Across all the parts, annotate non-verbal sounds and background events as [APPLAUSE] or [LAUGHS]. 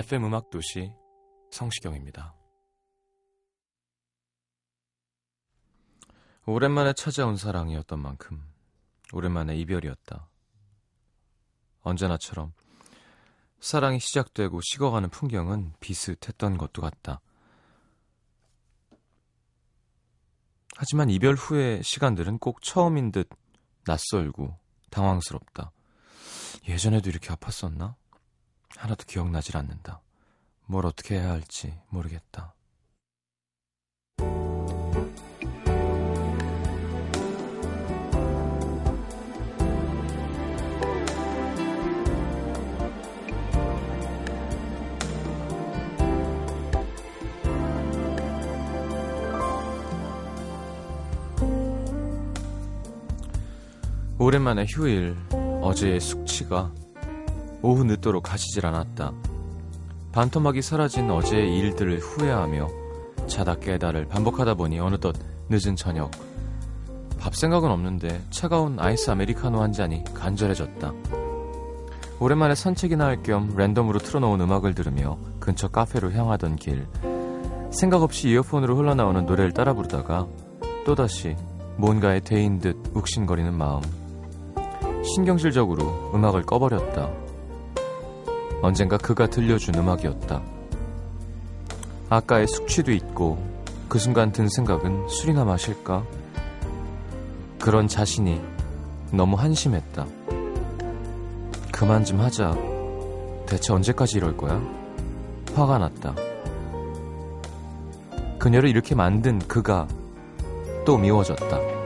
FM 음악 도시 성시경입니다. 오랜만에 찾아온 사랑이었던 만큼 오랜만에 이별이었다. 언제나처럼 사랑이 시작되고 식어가는 풍경은 비슷했던 것도 같다. 하지만 이별 후의 시간들은 꼭 처음인 듯 낯설고 당황스럽다. 예전에도 이렇게 아팠었나? 하나도 기억나질 않는다. 뭘 어떻게 해야 할지 모르겠다. 오랜만에 휴일, 어제의 숙취가 오후 늦도록 가시질 않았다. 반토막이 사라진 어제의 일들을 후회하며 자다 깨다를 반복하다 보니 어느덧 늦은 저녁. 밥 생각은 없는데 차가운 아이스 아메리카노 한 잔이 간절해졌다. 오랜만에 산책이나 할 겸 랜덤으로 틀어놓은 음악을 들으며 근처 카페로 향하던 길. 생각 없이 이어폰으로 흘러나오는 노래를 따라 부르다가 또다시 뭔가에 대인 듯 욱신거리는 마음. 신경질적으로 음악을 꺼버렸다. 언젠가 그가 들려준 음악이었다. 아까의 숙취도 있고 그 순간 든 생각은 술이나 마실까? 그런 자신이 너무 한심했다. 그만 좀 하자. 대체 언제까지 이럴 거야? 화가 났다. 그녀를 이렇게 만든 그가 또 미워졌다.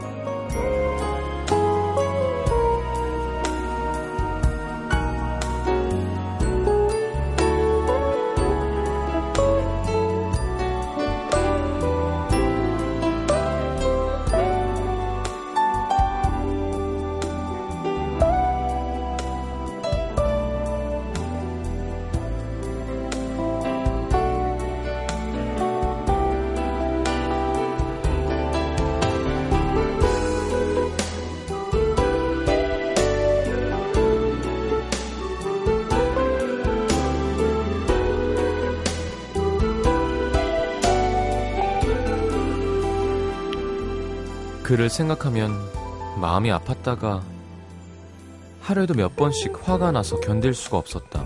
그를 생각하면 마음이 아팠다가 하루에도 몇 번씩 화가 나서 견딜 수가 없었다.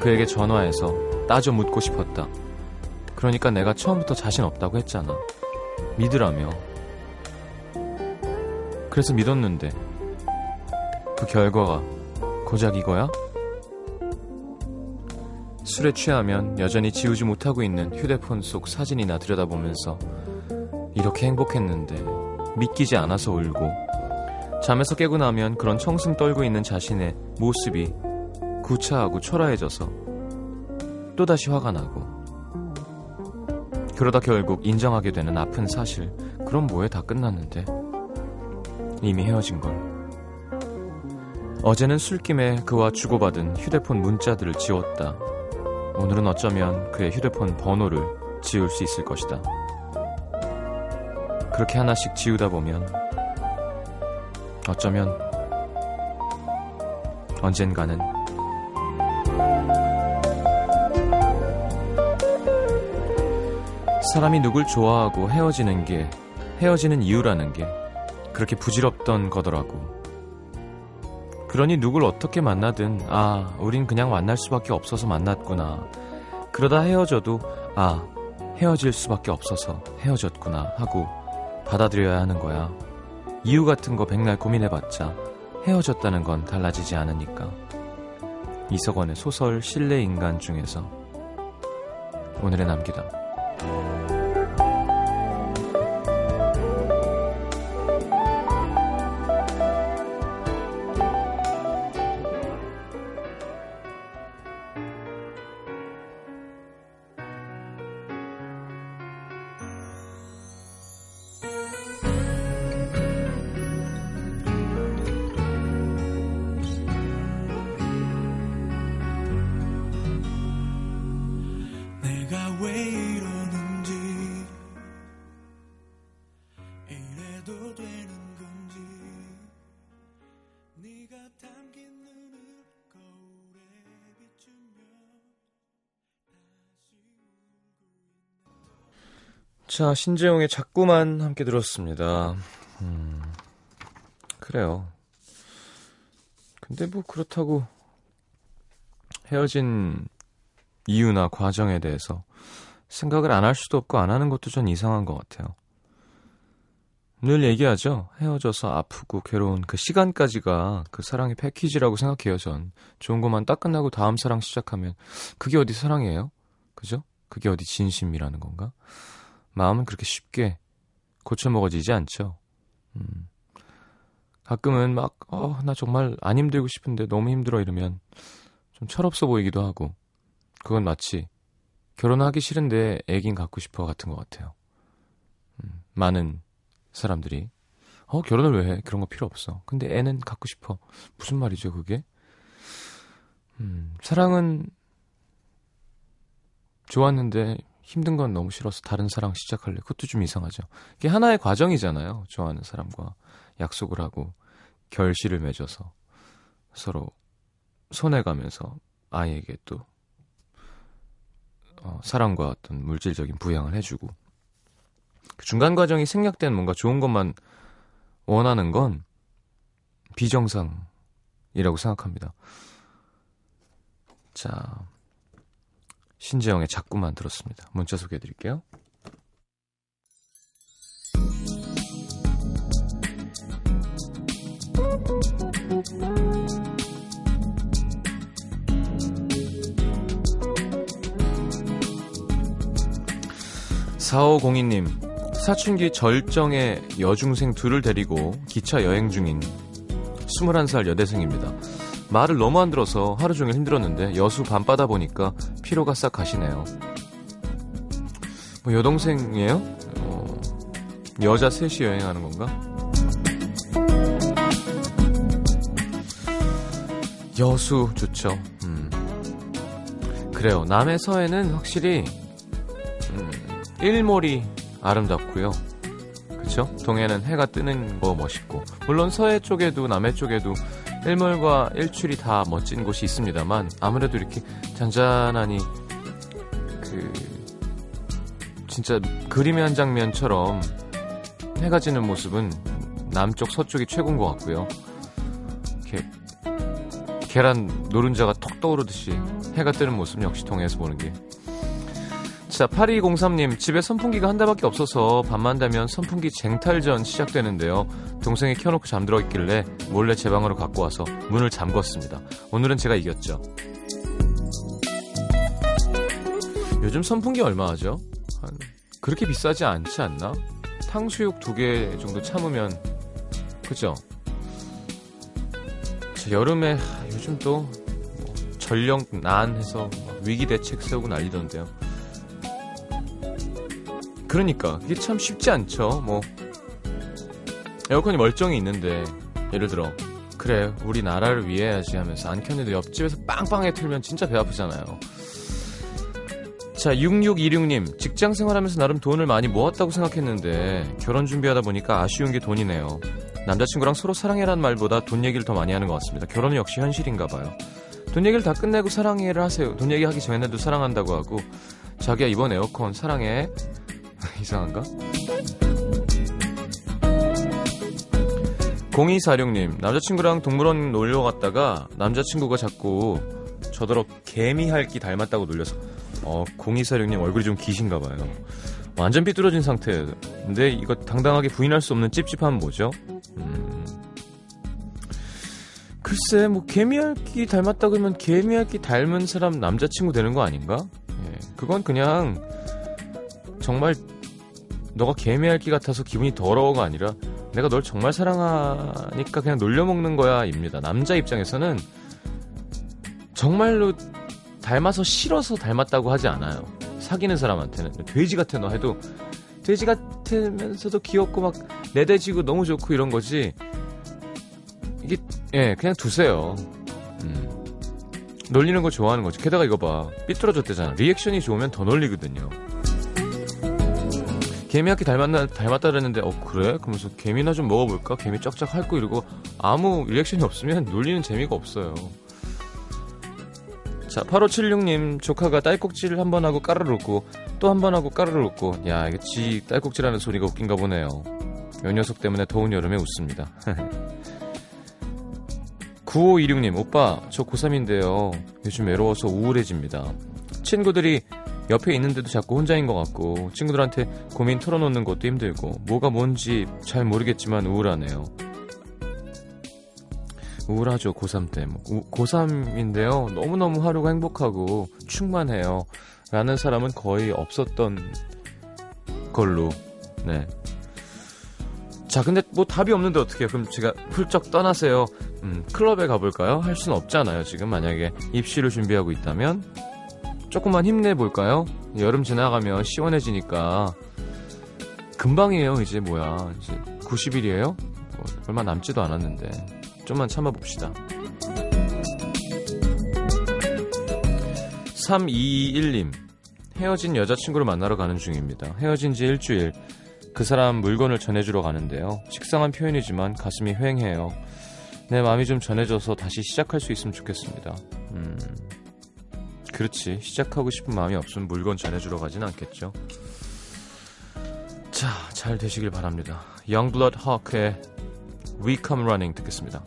그에게 전화해서 따져 묻고 싶었다. 그러니까 내가 처음부터 자신 없다고 했잖아. 믿으라며. 그래서 믿었는데 그 결과가 고작 이거야? 술에 취하면 여전히 지우지 못하고 있는 휴대폰 속 사진이나 들여다보면서 이렇게 행복했는데 믿기지 않아서 울고 잠에서 깨고 나면 그런 청승 떨고 있는 자신의 모습이 구차하고 초라해져서 또다시 화가 나고 그러다 결국 인정하게 되는 아픈 사실 그럼 뭐에 다 끝났는데? 이미 헤어진 걸. 어제는 술김에 그와 주고받은 휴대폰 문자들을 지웠다. 오늘은 어쩌면 그의 휴대폰 번호를 지울 수 있을 것이다 그렇게 하나씩 지우다 보면 어쩌면 언젠가는 사람이 누굴 좋아하고 헤어지는 게 헤어지는 이유라는 게 그렇게 부질없던 거더라고. 그러니 누굴 어떻게 만나든 아, 우린 그냥 만날 수밖에 없어서 만났구나. 그러다 헤어져도 아, 헤어질 수밖에 없어서 헤어졌구나 하고 받아들여야 하는 거야. 이유 같은 거 백날 고민해봤자 헤어졌다는 건 달라지지 않으니까. 이석원의 소설 실내 인간 중에서 오늘의 남기담. Bye. 자, 신재용의 자꾸만 함께 들었습니다. 음, 그래요. 근데 뭐 그렇다고 헤어진 이유나 과정에 대해서 생각을 안 할 수도 없고 안 하는 것도 전 이상한 것 같아요. 늘 얘기하죠. 헤어져서 아프고 괴로운 그 시간까지가 그 사랑의 패키지라고 생각해요, 전. 좋은 것만 딱 끝나고 다음 사랑 시작하면 그게 어디 사랑이에요? 그죠? 그게 어디 진심이라는 건가? 마음은 그렇게 쉽게 고쳐먹어지지 않죠. 음. 가끔은 막, 어, 나 정말 안 힘들고 싶은데 너무 힘들어 이러면 좀 철없어 보이기도 하고, 그건 마치 결혼하기 싫은데 애긴 갖고 싶어 같은 것 같아요. 음, 많은 사람들이, 어, 결혼을 왜 해? 그런 거 필요 없어. 근데 애는 갖고 싶어. 무슨 말이죠, 그게? 음, 사랑은 좋았는데 힘든 건 너무 싫어서 다른 사랑 시작할래. 그것도 좀 이상하죠. 이게 하나의 과정이잖아요. 좋아하는 사람과 약속을 하고 결실을 맺어서 서로 손해가면서 아이에게 또 어, 사랑과 어떤 물질적인 부양을 해주고 그 중간 과정이 생략된 뭔가 좋은 것만 원하는 건 비정상이라고 생각합니다. 자, 신재영의 자꾸만 들었습니다. 문자 소개해 드릴게요. 사오공이님 사춘기 절정의 여중생 둘을 데리고 기차 여행 중인 21살 여대생입니다. 말을 너무 안 들어서 하루 종일 힘들었는데 여수 밤바다 보니까 피로가 싹 가시네요. 뭐 여동생이에요? 어, 여자 셋이 여행하는 건가? 여수 좋죠. 음. 그래요. 남해 서해는 확실히 음, 일몰이 아름답고요. 그쵸? 동해는 해가 뜨는 거 멋있고 물론 서해 쪽에도 남해 쪽에도 일몰과 일출이 다 멋진 곳이 있습니다만 아무래도 이렇게 잔잔하니 그 진짜 그림의 한 장면처럼 해가 지는 모습은 남쪽 서쪽이 최고인 것 같고요. 이렇게 계란 노른자가 톡 떠오르듯이 해가 뜨는 모습 역시 동해에서 보는 게 자, 8203님, 집에 선풍기가 한 대밖에 없어서 밤만 되면 선풍기 쟁탈전 시작되는데요. 동생이 켜놓고 잠들어 있길래 몰래 제 방으로 갖고 와서 문을 잠궜습니다. 오늘은 제가 이겼죠. 요즘 선풍기 얼마 하죠? 한, 그렇게 비싸지 않지 않나? 탕수육 두 개 정도 참으면, 그죠? 자, 여름에, 요즘 또, 뭐 전력 난해서 위기 대책 세우고 난리던데요. 그러니까 이게 참 쉽지 않죠. 뭐 에어컨이 멀쩡히 있는데 예를 들어 그래 우리 나라를 위해야지 하면서 안 켰는데 옆집에서 빵빵하게 틀면 진짜 배 아프잖아요. 자 6626님 직장 생활하면서 나름 돈을 많이 모았다고 생각했는데 결혼 준비하다 보니까 아쉬운 게 돈이네요. 남자친구랑 서로 사랑해라는 말보다 돈 얘기를 더 많이 하는 것 같습니다. 결혼은 역시 현실인가 봐요. 돈 얘기를 다 끝내고 사랑해를 하세요. 돈 얘기하기 전에도 사랑한다고 하고 자기야 이번 에어컨 사랑해. [LAUGHS] 이상한가? 0246님, 남자친구랑 동물원 놀러 갔다가 남자친구가 자꾸 저더러 개미 할기 닮았다고 놀려서, 어, 0246님 얼굴이 좀 기신가 봐요. 완전 삐뚤어진 상태인데 이거 당당하게 부인할 수 없는 찝찝함은 뭐죠? 음. 글쎄 뭐 개미핥기 닮았다 그러면 개미핥기 닮은 사람 남자친구 되는 거 아닌가? 예, 그건 그냥 정말 너가 개미핥기 같아서 기분이 더러워가 아니라 내가 널 정말 사랑하니까 그냥 놀려먹는 거야 입니다. 남자 입장에서는 정말로 닮아서 싫어서 닮았다고 하지 않아요. 사귀는 사람한테는 돼지 같아 너 해도 돼지 같으면서도 귀엽고 막 내대지고 너무 좋고 이런 거지. 이게 예 그냥 두세요. 음. 놀리는 거 좋아하는 거지. 게다가 이거 봐 삐뚤어졌대잖아. 리액션이 좋으면 더 놀리거든요. 개미한테 닮았나 닮았다 그랬는데 어 그래? 그러면서 개미나 좀 먹어볼까? 개미 쩍쩍 핥고 이러고 아무 리액션이 없으면 놀리는 재미가 없어요. 자 8576님 조카가 딸꾹질을 한번 하고 까르르 웃고 또 한 번 하고 까르르 웃고 야 이게 지 딸꾹질 하는 소리가 웃긴가 보네요. 요 녀석 때문에 더운 여름에 웃습니다. [LAUGHS] 9526님 오빠 저 고3인데요. 요즘 외로워서 우울해집니다. 친구들이 옆에 있는데도 자꾸 혼자인 것 같고 친구들한테 고민 털어놓는 것도 힘들고 뭐가 뭔지 잘 모르겠지만 우울하네요. 우울하죠 고3 때. 고3인데요. 너무너무 하루가 행복하고 충만해요. 라는 사람은 거의 없었던 걸로. 네. 자 근데 뭐 답이 없는데 어떻게 해요? 그럼 제가 훌쩍 떠나세요. 음, 클럽에 가볼까요? 할 수는 없잖아요 지금. 만약에 입시를 준비하고 있다면. 조금만 힘내볼까요? 여름 지나가면 시원해지니까. 금방이에요 이제 뭐야. 이제 90일이에요? 뭐 얼마 남지도 않았는데 좀만 참아봅시다 3221님 헤어진 여자친구를 만나러 가는 중입니다 헤어진 지 일주일 그 사람 물건을 전해주러 가는데요 식상한 표현이지만 가슴이 휑해요 내 마음이 좀 전해져서 다시 시작할 수 있으면 좋겠습니다 음... 그렇지. 시작하고 싶은 마음이 없으면 물건 전해주러 가진 않겠죠. 자, 잘 되시길 바랍니다. Youngblood Hawk의 We Come Running 듣겠습니다.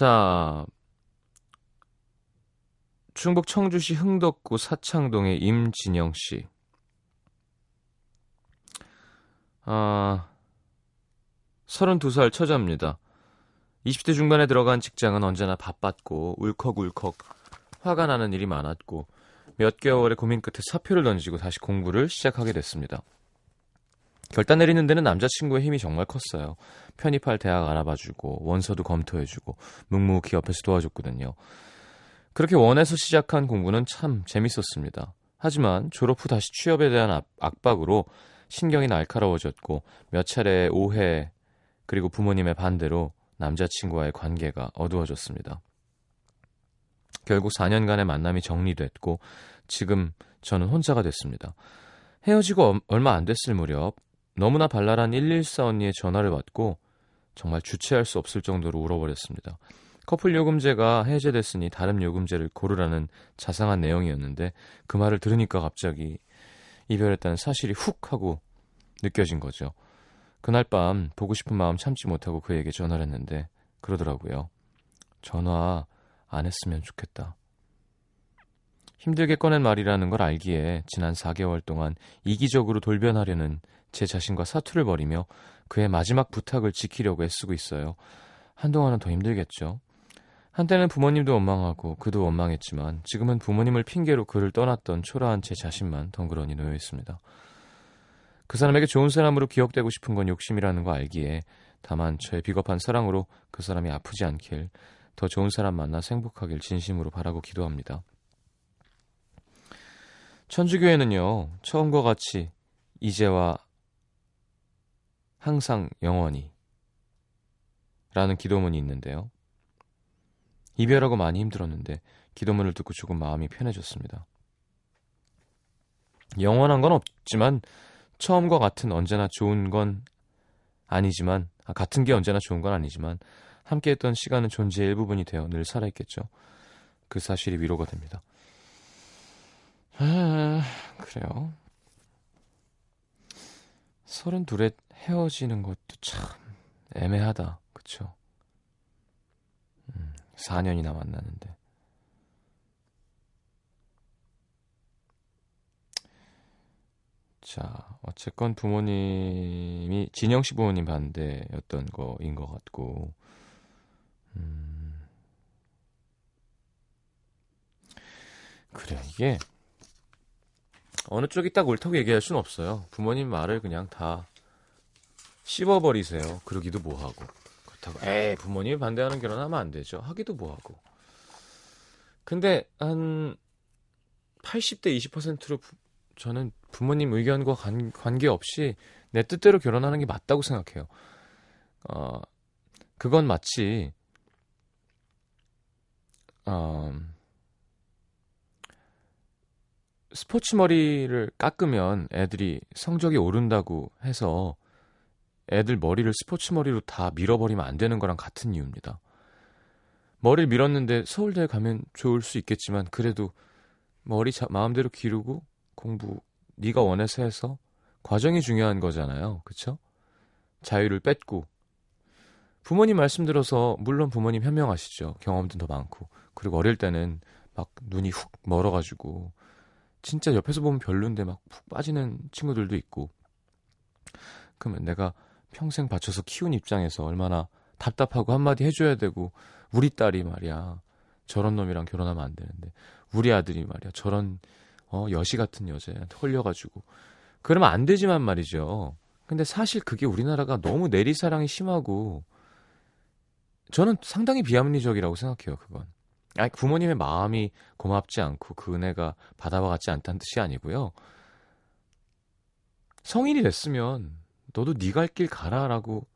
자, 충북 청주시 흥덕구 사창동의 임진영 씨. 아, 32살 처자입니다. 20대 중반에 들어간 직장은 언제나 바빴고 울컥울컥 화가 나는 일이 많았고 몇 개월의 고민 끝에 사표를 던지고 다시 공부를 시작하게 됐습니다. 결단 내리는 데는 남자친구의 힘이 정말 컸어요. 편입할 대학 알아봐주고 원서도 검토해주고 묵묵히 옆에서 도와줬거든요. 그렇게 원해서 시작한 공부는 참 재밌었습니다. 하지만 졸업 후 다시 취업에 대한 압박으로 신경이 날카로워졌고 몇 차례 오해 그리고 부모님의 반대로 남자친구와의 관계가 어두워졌습니다. 결국 4년간의 만남이 정리됐고 지금 저는 혼자가 됐습니다. 헤어지고 얼마 안 됐을 무렵 너무나 발랄한 114 언니의 전화를 받고 정말 주체할 수 없을 정도로 울어버렸습니다. 커플 요금제가 해제됐으니 다른 요금제를 고르라는 자상한 내용이었는데 그 말을 들으니까 갑자기 이별했다는 사실이 훅 하고 느껴진 거죠. 그날 밤 보고 싶은 마음 참지 못하고 그에게 전화를 했는데 그러더라고요. 전화 안 했으면 좋겠다. 힘들게 꺼낸 말이라는 걸 알기에 지난 4개월 동안 이기적으로 돌변하려는 제 자신과 사투를 벌이며 그의 마지막 부탁을 지키려고 애쓰고 있어요. 한동안은 더 힘들겠죠. 한때는 부모님도 원망하고 그도 원망했지만 지금은 부모님을 핑계로 그를 떠났던 초라한 제 자신만 덩그러니 놓여 있습니다. 그 사람에게 좋은 사람으로 기억되고 싶은 건 욕심이라는 거 알기에 다만 저의 비겁한 사랑으로 그 사람이 아프지 않길 더 좋은 사람 만나 행복하길 진심으로 바라고 기도합니다. 천주교에는요 처음과 같이 이제와 항상 영원히 라는 기도문이 있는데요. 이별하고 많이 힘들었는데 기도문을 듣고 조금 마음이 편해졌습니다. 영원한 건 없지만 처음과 같은 언제나 좋은 건 아니지만 아, 같은 게 언제나 좋은 건 아니지만 함께했던 시간은 존재의 일부분이 되어 늘 살아있겠죠. 그 사실이 위로가 됩니다. 아, 그래요. 서른 둘에 헤어지는 것도 참 애매하다. 그쵸? 음, 4년이나 만나는데. 자, 어쨌건 부모님이 진영 씨 부모님 반대였던 거인 것 같고, 음, 그래 이게 어느 쪽이 딱 옳다고 얘기할 수는 없어요. 부모님 말을 그냥 다 씹어버리세요. 그러기도 뭐하고. 그렇다고 에이 부모님이 반대하는 결혼하면 안 되죠. 하기도 뭐하고. 근데 한 80대 20%로 부, 저는 부모님 의견과 관, 관계없이 내 뜻대로 결혼하는 게 맞다고 생각해요. 어, 그건 마치 어, 스포츠 머리를 깎으면 애들이 성적이 오른다고 해서 애들 머리를 스포츠 머리로 다 밀어버리면 안 되는 거랑 같은 이유입니다. 머리를 밀었는데 서울대에 가면 좋을 수 있겠지만 그래도 머리 자, 마음대로 기르고 공부 네가 원해서 해서 과정이 중요한 거잖아요. 그쵸? 자유를 뺏고 부모님 말씀 들어서 물론 부모님 현명하시죠. 경험도 더 많고 그리고 어릴 때는 막 눈이 훅 멀어가지고 진짜 옆에서 보면 별론데 막 푹 빠지는 친구들도 있고 그러면 내가 평생 바쳐서 키운 입장에서 얼마나 답답하고 한마디 해줘야 되고 우리 딸이 말이야 저런 놈이랑 결혼하면 안 되는데 우리 아들이 말이야 저런 어 여시 같은 여자한테 홀려가지고 그러면 안 되지만 말이죠. 근데 사실 그게 우리나라가 너무 내리사랑이 심하고 저는 상당히 비합리적이라고 생각해요. 그건. 아니, 부모님의 마음이 고맙지 않고 그 은혜가 받아와 같지 않다는 뜻이 아니고요. 성인이 됐으면 너도 네 갈 길 가라라고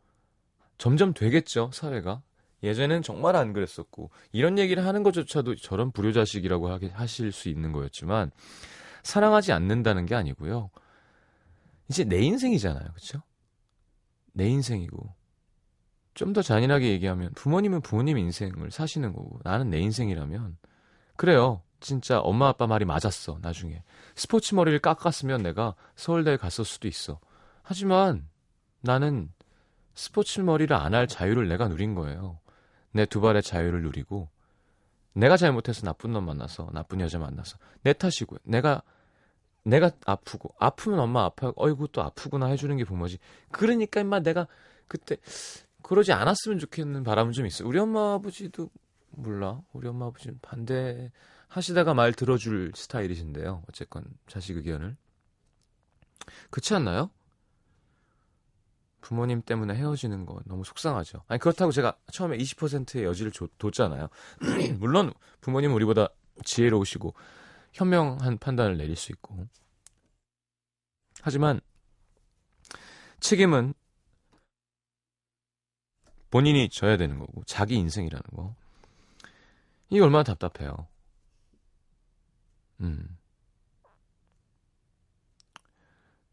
점점 되겠죠 사회가? 예전엔 정말 안 그랬었고 이런 얘기를 하는 것조차도 저런 불효자식이라고 하게 하실 수 있는 거였지만 사랑하지 않는다는 게 아니고요. 이제 내 인생이잖아요 그렇죠 내 인생이고 좀 더 잔인하게 얘기하면 부모님은 부모님 인생을 사시는 거고 나는 내 인생이라면 그래요 진짜 엄마 아빠 말이 맞았어 나중에 스포츠 머리를 깎았으면 내가 서울대에 갔을 수도 있어 하지만 나는 스포츠 머리를 안 할 자유를 내가 누린 거예요. 내 두 발의 자유를 누리고 내가 잘못해서 나쁜 놈 만나서 나쁜 여자 만나서 내 탓이고요. 내가 내가 아프고 아프면 엄마 아파 어이구 또 아프구나 해주는 게 부모지. 그러니까 임마 내가 그때 그러지 않았으면 좋겠는 바람은 좀 있어. 우리 엄마 아버지도 몰라. 우리 엄마 아버지는 반대 하시다가 말 들어줄 스타일이신데요. 어쨌건 자식 의견을 그렇지 않나요? 부모님 때문에 헤어지는 거 너무 속상하죠. 아니 그렇다고 제가 처음에 20%의 여지를 줘, 뒀잖아요. [CLEARS THROAT] 물론 부모님은 우리보다 지혜로우시고 현명한 판단을 내릴 수 있고 하지만 책임은 본인이 져야 되는 거고 자기 인생이라는 거 이게 얼마나 답답해요. 음.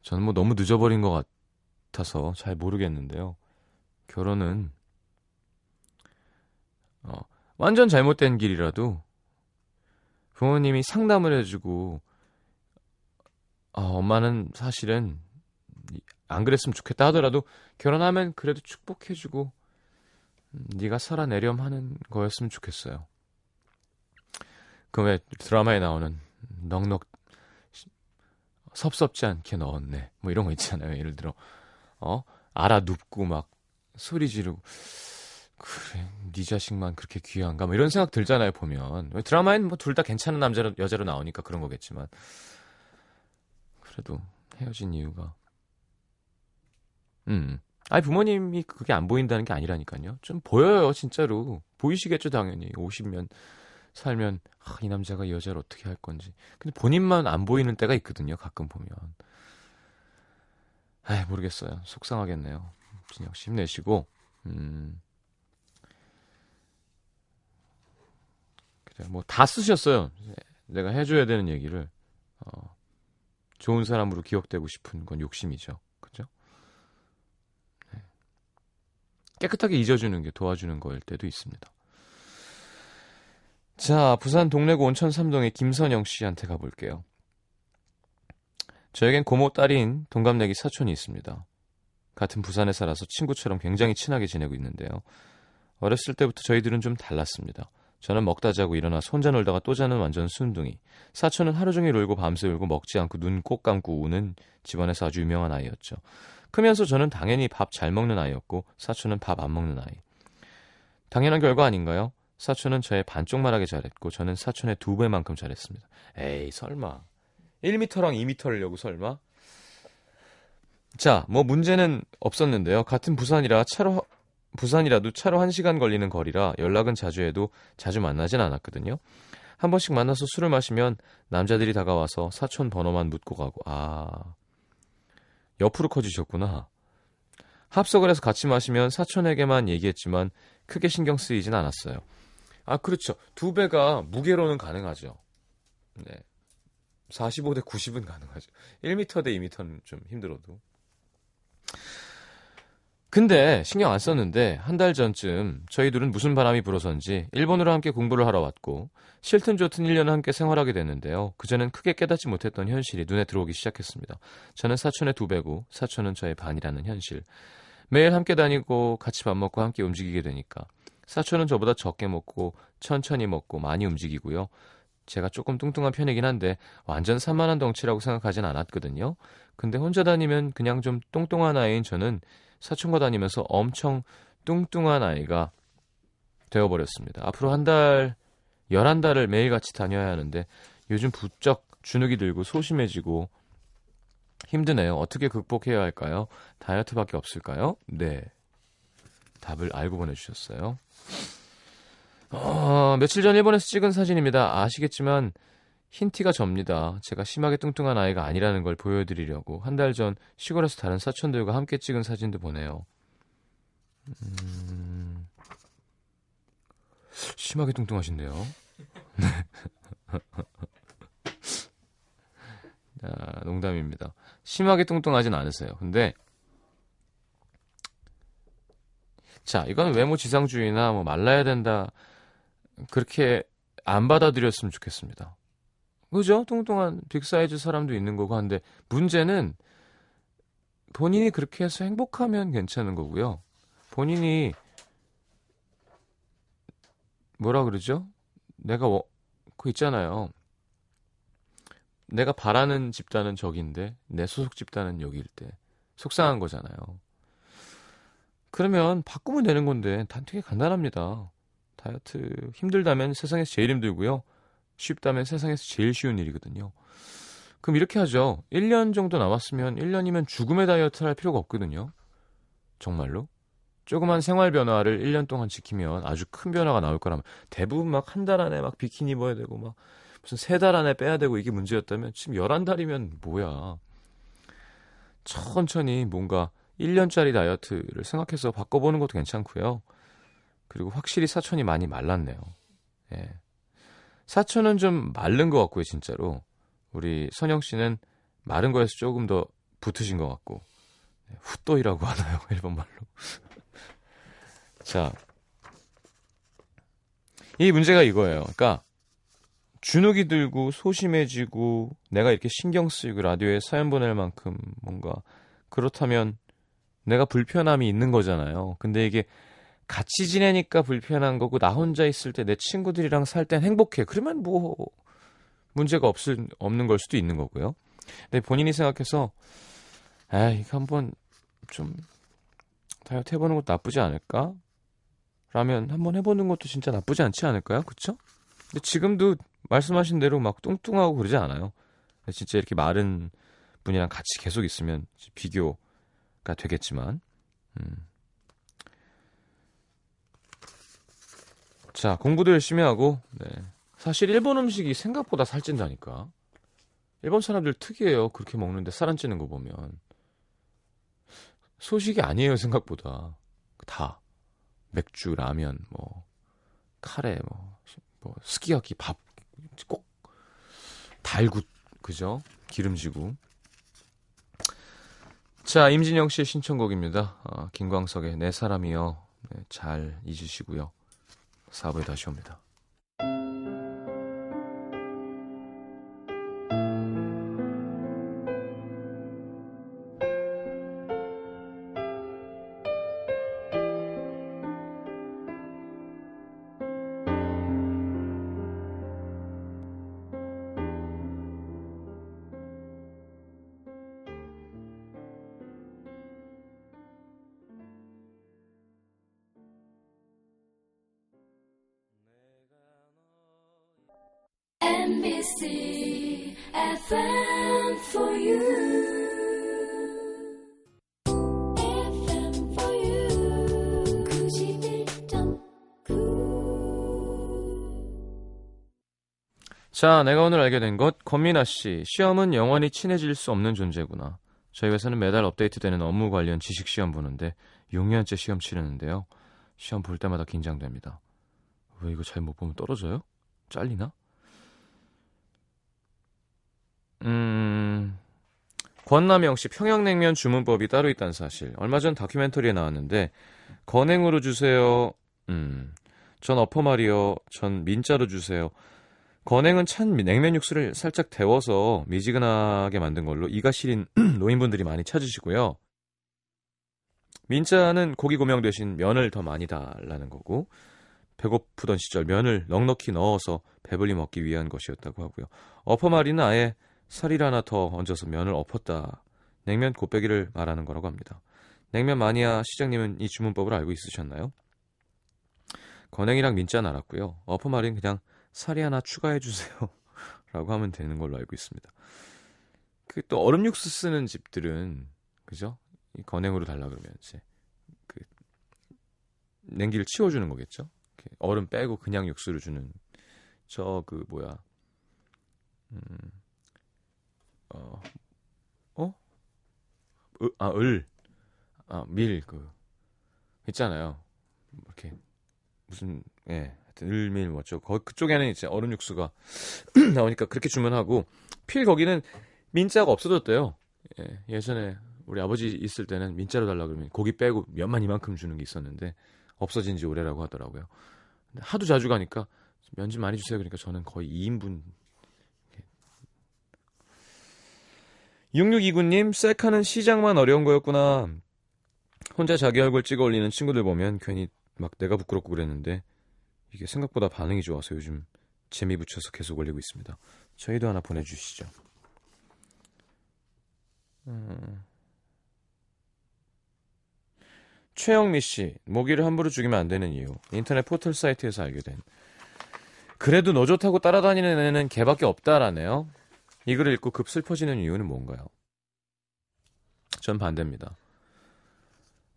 저는 뭐 너무 늦어버린 것 같. 같아서 잘 모르겠는데요. 결혼은 어, 완전 잘못된 길이라도 부모님이 상담을 해주고 어, 엄마는 사실은 안 그랬으면 좋겠다 하더라도 결혼하면 그래도 축복해주고 음, 네가 살아내렴 하는 거였으면 좋겠어요. 그 왜 드라마에 나오는 넉넉 섭섭지 않게 넣었네. 뭐 이런 거 있잖아요. 예를 들어 어? 알아 눕고 막 소리 지르고 그래 네 자식만 그렇게 귀한가? 뭐 이런 생각 들잖아요 보면. 드라마엔 뭐 둘 다 괜찮은 남자로 여자로 나오니까 그런 거겠지만. 그래도 헤어진 이유가. 음 아니 부모님이 그게 안 보인다는 게 아니라니까요 좀 보여요 진짜로 보이시겠죠 당연히 50년 살면 아, 이 남자가 이 여자를 어떻게 할 건지 근데 본인만 안 보이는 때가 있거든요 가끔 보면 아 모르겠어요. 속상하겠네요. 진영 씨 힘내시고, 음. 뭐다 쓰셨어요. 내가 해줘야 되는 얘기를 어, 좋은 사람으로 기억되고 싶은 건 욕심이죠. 그죠? 네. 깨끗하게 잊어주는 게 도와주는 거일 때도 있습니다. 자, 부산 동래구 온천 삼동의 김선영 씨한테 가볼게요. 저에겐 고모 딸인 동갑내기 사촌이 있습니다. 같은 부산에 살아서 친구처럼 굉장히 친하게 지내고 있는데요. 어렸을 때부터 저희들은 좀 달랐습니다. 저는 먹다 자고 일어나 손자 놀다가 또 자는 완전 순둥이. 사촌은 하루 종일 울고 밤새 울고 먹지 않고 눈 꼭 감고 우는 집안에서 아주 유명한 아이였죠. 크면서 저는 당연히 밥 잘 먹는 아이였고 사촌은 밥 안 먹는 아이. 당연한 결과 아닌가요? 사촌은 저의 반쪽만 하게 잘했고 저는 사촌의 두 배만큼 잘했습니다. 에이 설마 1m랑 2m를려고 설마? 자, 뭐 문제는 없었는데요. 같은 부산이라 차로 부산이라도 차로 1시간 걸리는 거리라 연락은 자주 해도 자주 만나진 않았거든요. 한 번씩 만나서 술을 마시면 남자들이 다가와서 사촌 번호만 묻고 가고 아 옆으로 커지셨구나. 합석을 해서 같이 마시면 사촌에게만 얘기했지만 크게 신경 쓰이진 않았어요. 아 그렇죠. 두 배가 무게로는 가능하죠. 네. 45대 90은 가능하죠. 1m 대 2m는 좀 힘들어도. 근데 신경 안 썼는데 한 달 전쯤 저희들은 무슨 바람이 불어서인지 일본으로 함께 공부를 하러 왔고 싫든 좋든 1년을 함께 생활하게 됐는데요. 그전엔 크게 깨닫지 못했던 현실이 눈에 들어오기 시작했습니다. 저는 사촌의 두 배고 사촌은 저의 반이라는 현실. 매일 함께 다니고 같이 밥 먹고 함께 움직이게 되니까 사촌은 저보다 적게 먹고 천천히 먹고 많이 움직이고요. 제가 조금 뚱뚱한 편이긴 한데 완전 산만한 덩치라고 생각하진 않았거든요. 근데 혼자 다니면 그냥 좀 뚱뚱한 아이인 저는 사촌과 다니면서 엄청 뚱뚱한 아이가 되어버렸습니다. 앞으로 한 달, 열한 달을 매일같이 다녀야 하는데 요즘 부쩍 주눅이 들고 소심해지고 힘드네요. 어떻게 극복해야 할까요? 다이어트밖에 없을까요? 네. 답을 알고 보내주셨어요. 어, 며칠 전 일본에서 찍은 사진입니다. 아시겠지만 흰티가 접니다. 제가 심하게 뚱뚱한 아이가 아니라는 걸 보여드리려고 한 달 전 시골에서 다른 사촌들과 함께 찍은 사진도 보내요. 음... 심하게 뚱뚱하신데요. [LAUGHS] 네. 아, 농담입니다. 심하게 뚱뚱하진 않으세요. 근데 자, 이거는 외모 지상주의나 뭐 말라야 된다 그렇게 안 받아들였으면 좋겠습니다. 그죠? 뚱뚱한 big size 사람도 있는 거고 한데 문제는 본인이 그렇게 해서 행복하면 괜찮은 거고요. 본인이 뭐라 그러죠? 내가 워, 그 있잖아요. 내가 바라는 집단은 저기인데 내 소속 집단은 여기일 때 속상한 거잖아요. 그러면 바꾸면 되는 건데 단 되게 간단합니다. 다이어트 힘들다면 세상에서 제일 힘들고요. 쉽다면 세상에서 제일 쉬운 일이거든요. 그럼 이렇게 하죠. 1년 정도 남았으면 1년이면 죽음의 다이어트를 할 필요가 없거든요. 정말로. 조그만 생활 변화를 1년 동안 지키면 아주 큰 변화가 나올 거라면 대부분 막 한 달 안에 막 비키니 입어야 되고 막 무슨 세 달 안에 빼야 되고 이게 문제였다면 지금 11달이면 뭐야. 천천히 뭔가 1년짜리 다이어트를 생각해서 바꿔보는 것도 괜찮고요. 그리고 확실히 사촌이 많이 말랐네요. 예. 사촌은 좀 마른 것 같고요, 진짜로. 우리 선영 씨는 마른 거에서 조금 더 붙으신 것 같고. 네, 후또이라고 [LAUGHS] 하나요, 일본 말로. [LAUGHS] 자. 이 문제가 이거예요. 그러니까, 주눅이 들고 소심해지고 내가 이렇게 신경 쓰이고 라디오에 사연 보낼 만큼 뭔가 그렇다면 내가 불편함이 있는 거잖아요. 근데 이게 같이 지내니까 불편한 거고 나 혼자 있을 때 내 친구들이랑 살 땐 행복해. 그러면 뭐 문제가 없을 없는 걸 수도 있는 거고요. 근데 본인이 생각해서 아 이거 한번 좀 다이어트 해보는 것도 나쁘지 않을까? 라면 한번 해보는 것도 진짜 나쁘지 않지 않을까요? 그쵸? 근데 지금도 말씀하신 대로 막 뚱뚱하고 그러지 않아요. 진짜 이렇게 마른 분이랑 같이 계속 있으면 비교가 되겠지만, 음. 자, 공부도 열심히 하고, 네. 사실 일본 음식이 생각보다 살찐다니까. 일본 사람들 특이해요. 그렇게 먹는데 살 안 찌는 거 보면. 소식이 아니에요, 생각보다. 다. 맥주, 라면, 뭐, 카레, 뭐, 뭐 스키야키 밥 꼭 달고 그죠? 기름지고. 자, 임진영 씨의 신청곡입니다. 어, 김광석의 내 사람이여 네, 잘 잊으시고요. 4부에 다시 옵니다. NBC FM for you. FM for you. 91.9. 자, 내가 오늘 알게 된 것, 권민아 씨. 시험은 영원히 친해질 수 없는 존재구나. 저희 회사는 매달 업데이트되는 업무 관련 지식 시험 보는데 6년째 시험 치르는데요. 시험 볼 때마다 긴장됩니다. 왜 이거 잘 못 보면 떨어져요? 잘리나? 음, 권남영 씨 평양냉면 주문법이 따로 있다는 사실. 얼마 전 다큐멘터리에 나왔는데 건행으로 주세요. 음, 전 어퍼 말이요. 전 민자로 주세요. 건행은 찬 냉면 육수를 살짝 데워서 미지근하게 만든 걸로 이가 시린 [CLEARS THROAT] 노인분들이 많이 찾으시고요. 민자는 고기 고명 대신 면을 더 많이 달라는 거고 배고프던 시절 면을 넉넉히 넣어서 배불리 먹기 위한 것이었다고 하고요. 어퍼마리는 아예 살일 하나 더 얹어서 면을 엎었다. 냉면 곱빼기를 말하는 거라고 합니다. 냉면 마니아 시장님은 이 주문법을 알고 있으셨나요? 건행이랑 민자는 알았고요. 어퍼마리는 그냥 살이 하나 추가해 주세요. [LAUGHS] 라고 하면 되는 걸로 알고 있습니다. 그 또 얼음 육수 쓰는 집들은 그죠? 이 건행으로 달라 그러면 이제 그 냉기를 치워 주는 거겠죠? 이렇게 얼음 빼고 그냥 육수를 주는 저 그 뭐야 음, 어, 어? 으, 아, 을, 아, 밀, 그, 있잖아요. 이렇게, 무슨, 예, 하여튼 을 밀 뭐죠. 거 그쪽에는 이제 얼음 육수가 [CLEARS THROAT] 나오니까 그렇게 주문하고, 필 거기는 민자가 없어졌대요. 예, 예전에 우리 아버지 있을 때는 민자로 달라 그러면 고기 빼고 면만 이만큼 주는 게 있었는데, 없어진 지 오래라고 하더라고요. 하도 자주 가니까 면 좀 많이 주세요. 그러니까 저는 거의 2인분 6629님, 셀카는 시작만 어려운 거였구나. 혼자 자기 얼굴 찍어 올리는 친구들 보면 괜히 막 내가 부끄럽고 그랬는데 이게 생각보다 반응이 좋아서 요즘 재미 붙여서 계속 올리고 있습니다. 저희도 하나 보내주시죠. 음... 최영미 씨, 모기를 함부로 죽이면 안 되는 이유. 인터넷 포털 사이트에서 알게 된. 그래도 너 좋다고 따라다니는 애는 걔밖에 없다라네요. 이 글을 읽고 급 슬퍼지는 이유는 뭔가요? 전 반대입니다.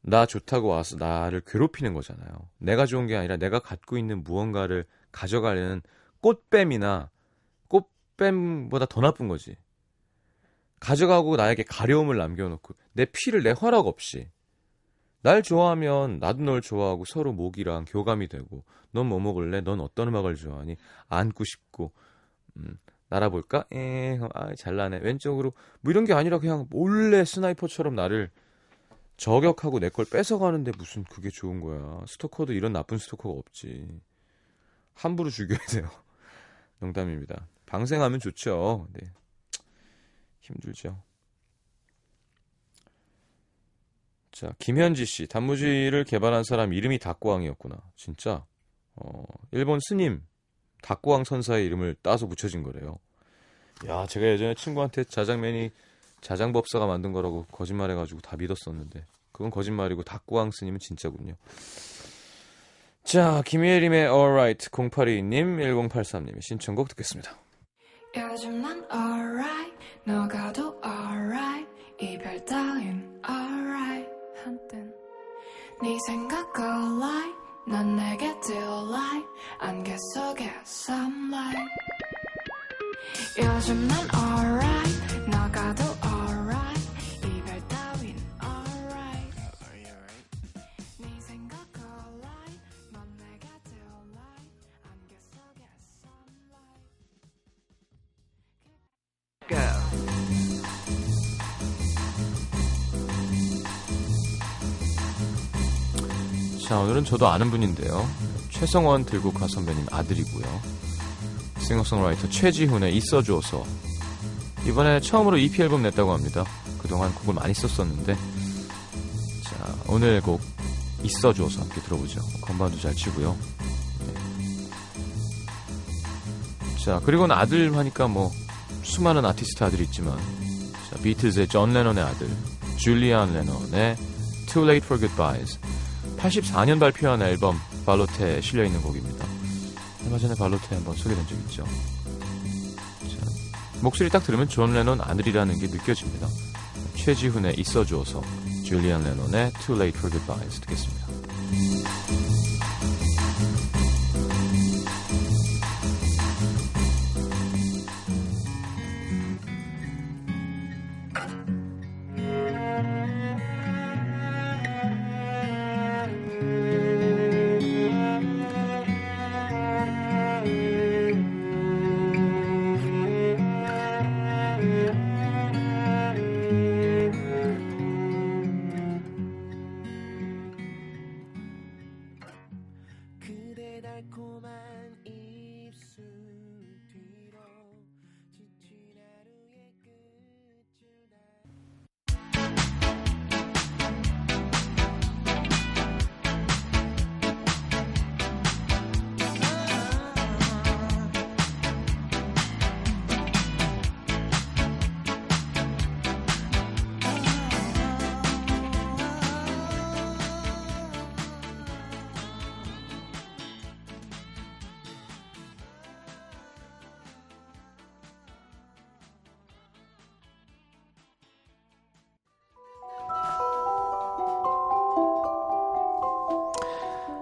나 좋다고 와서 나를 괴롭히는 거잖아요. 내가 좋은 게 아니라 내가 갖고 있는 무언가를 가져가려는 꽃뱀이나 꽃뱀보다 더 나쁜 거지. 가져가고 나에게 가려움을 남겨놓고 내 피를 내 허락 없이 날 좋아하면 나도 널 좋아하고 서로 목이랑 교감이 되고 넌 뭐 먹을래? 넌 어떤 음악을 좋아하니? 안고 싶고 음, 날아볼까? 에, 아, 잘 나네. 왼쪽으로. 뭐 이런 게 아니라 그냥 몰래 스나이퍼처럼 나를 저격하고 내 걸 뺏어가는데 무슨 그게 좋은 거야. 스토커도 이런 나쁜 스토커가 없지. 함부로 죽여야 돼요. [LAUGHS] 농담입니다. 방생하면 좋죠. 네. 힘들죠. 자, 김현지 씨. 단무지를 개발한 사람 이름이 닭고왕이었구나. 진짜. 어, 일본 스님 닭고왕 선사의 이름을 따서 붙여진 거래요. 야, 제가 예전에 친구한테 자장면이 자장법사가 만든 거라고 거짓말해가지고 다 믿었었는데 그건 거짓말이고 닭고왕 스님은 진짜군요. 자, 김예림의 Alright 082님, 1083님의 신청곡 듣겠습니다. 요즘 난 alright 너가 도 alright 이별 따윈 alright 한땐 네 생각 alright 난 내게 delight 안개 속에 sunlight 요즘 난 alright 너가 도 자, 오늘은 저도 아는 분인데요. 최성원 들국화 선배님 아들이고요. 싱어송라이터 최지훈의 있어줘서 이번에 처음으로 EP 앨범 냈다고 합니다. 그동안 곡을 많이 썼었는데 자, 오늘 곡 있어줘서 함께 들어보죠. 건반도 잘 치고요. 네. 자, 그리고는 아들 하니까 뭐 수많은 아티스트 아들이 있지만 자, 비틀즈의 존 레논의 아들 줄리안 레논의 Too Late for Goodbyes 84년 발표한 앨범 Valotte에 실려있는 곡입니다. 얼마 전에 Valotte 한번 소개된 적 있죠. 자, 목소리 딱 들으면 존 레논 아들이라는 게 느껴집니다. 최지훈의 있어주어서 줄리안 레논의 Too Late for Goodbyes 듣겠습니다.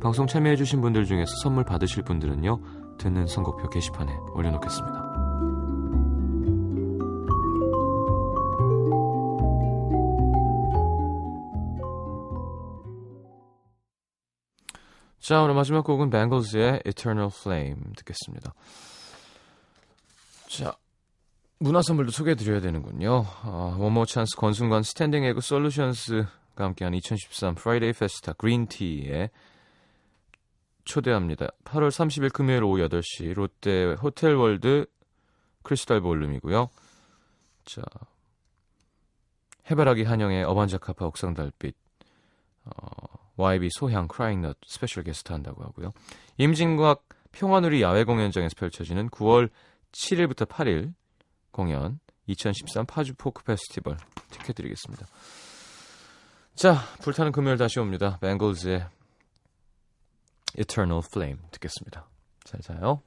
방송 참여해주신 분들 중에서 선물 받으실 분들은요, 듣는 선곡표 게시판에 올려놓겠습니다. 자, 오늘 마지막 곡은 뱅글즈의 Eternal Flame 듣겠습니다. 자, 문화 선물도 소개해 드려야 되는군요. 어, 원모 찬스 권순관 스탠딩 에그 솔루션스가 함께한 2013 Friday Festa Green Tea에 초대합니다. 8월 30일 금요일 오후 8시 롯데 호텔월드 크리스탈 볼룸이고요. 자, 해바라기 한영애 어반자카파 옥상 달빛 어, YB 소향 크라잉넛 special guest 한다고 하고요. 임진각 평화누리 야외 공연장에서 펼쳐지는 9월 7일부터 8일 공연 2013 파주 포크 페스티벌 티켓 드리겠습니다. 자, 불타는 금요일 다시 옵니다. 뱅글즈의 Eternal Flame 듣겠습니다. 잘 자요.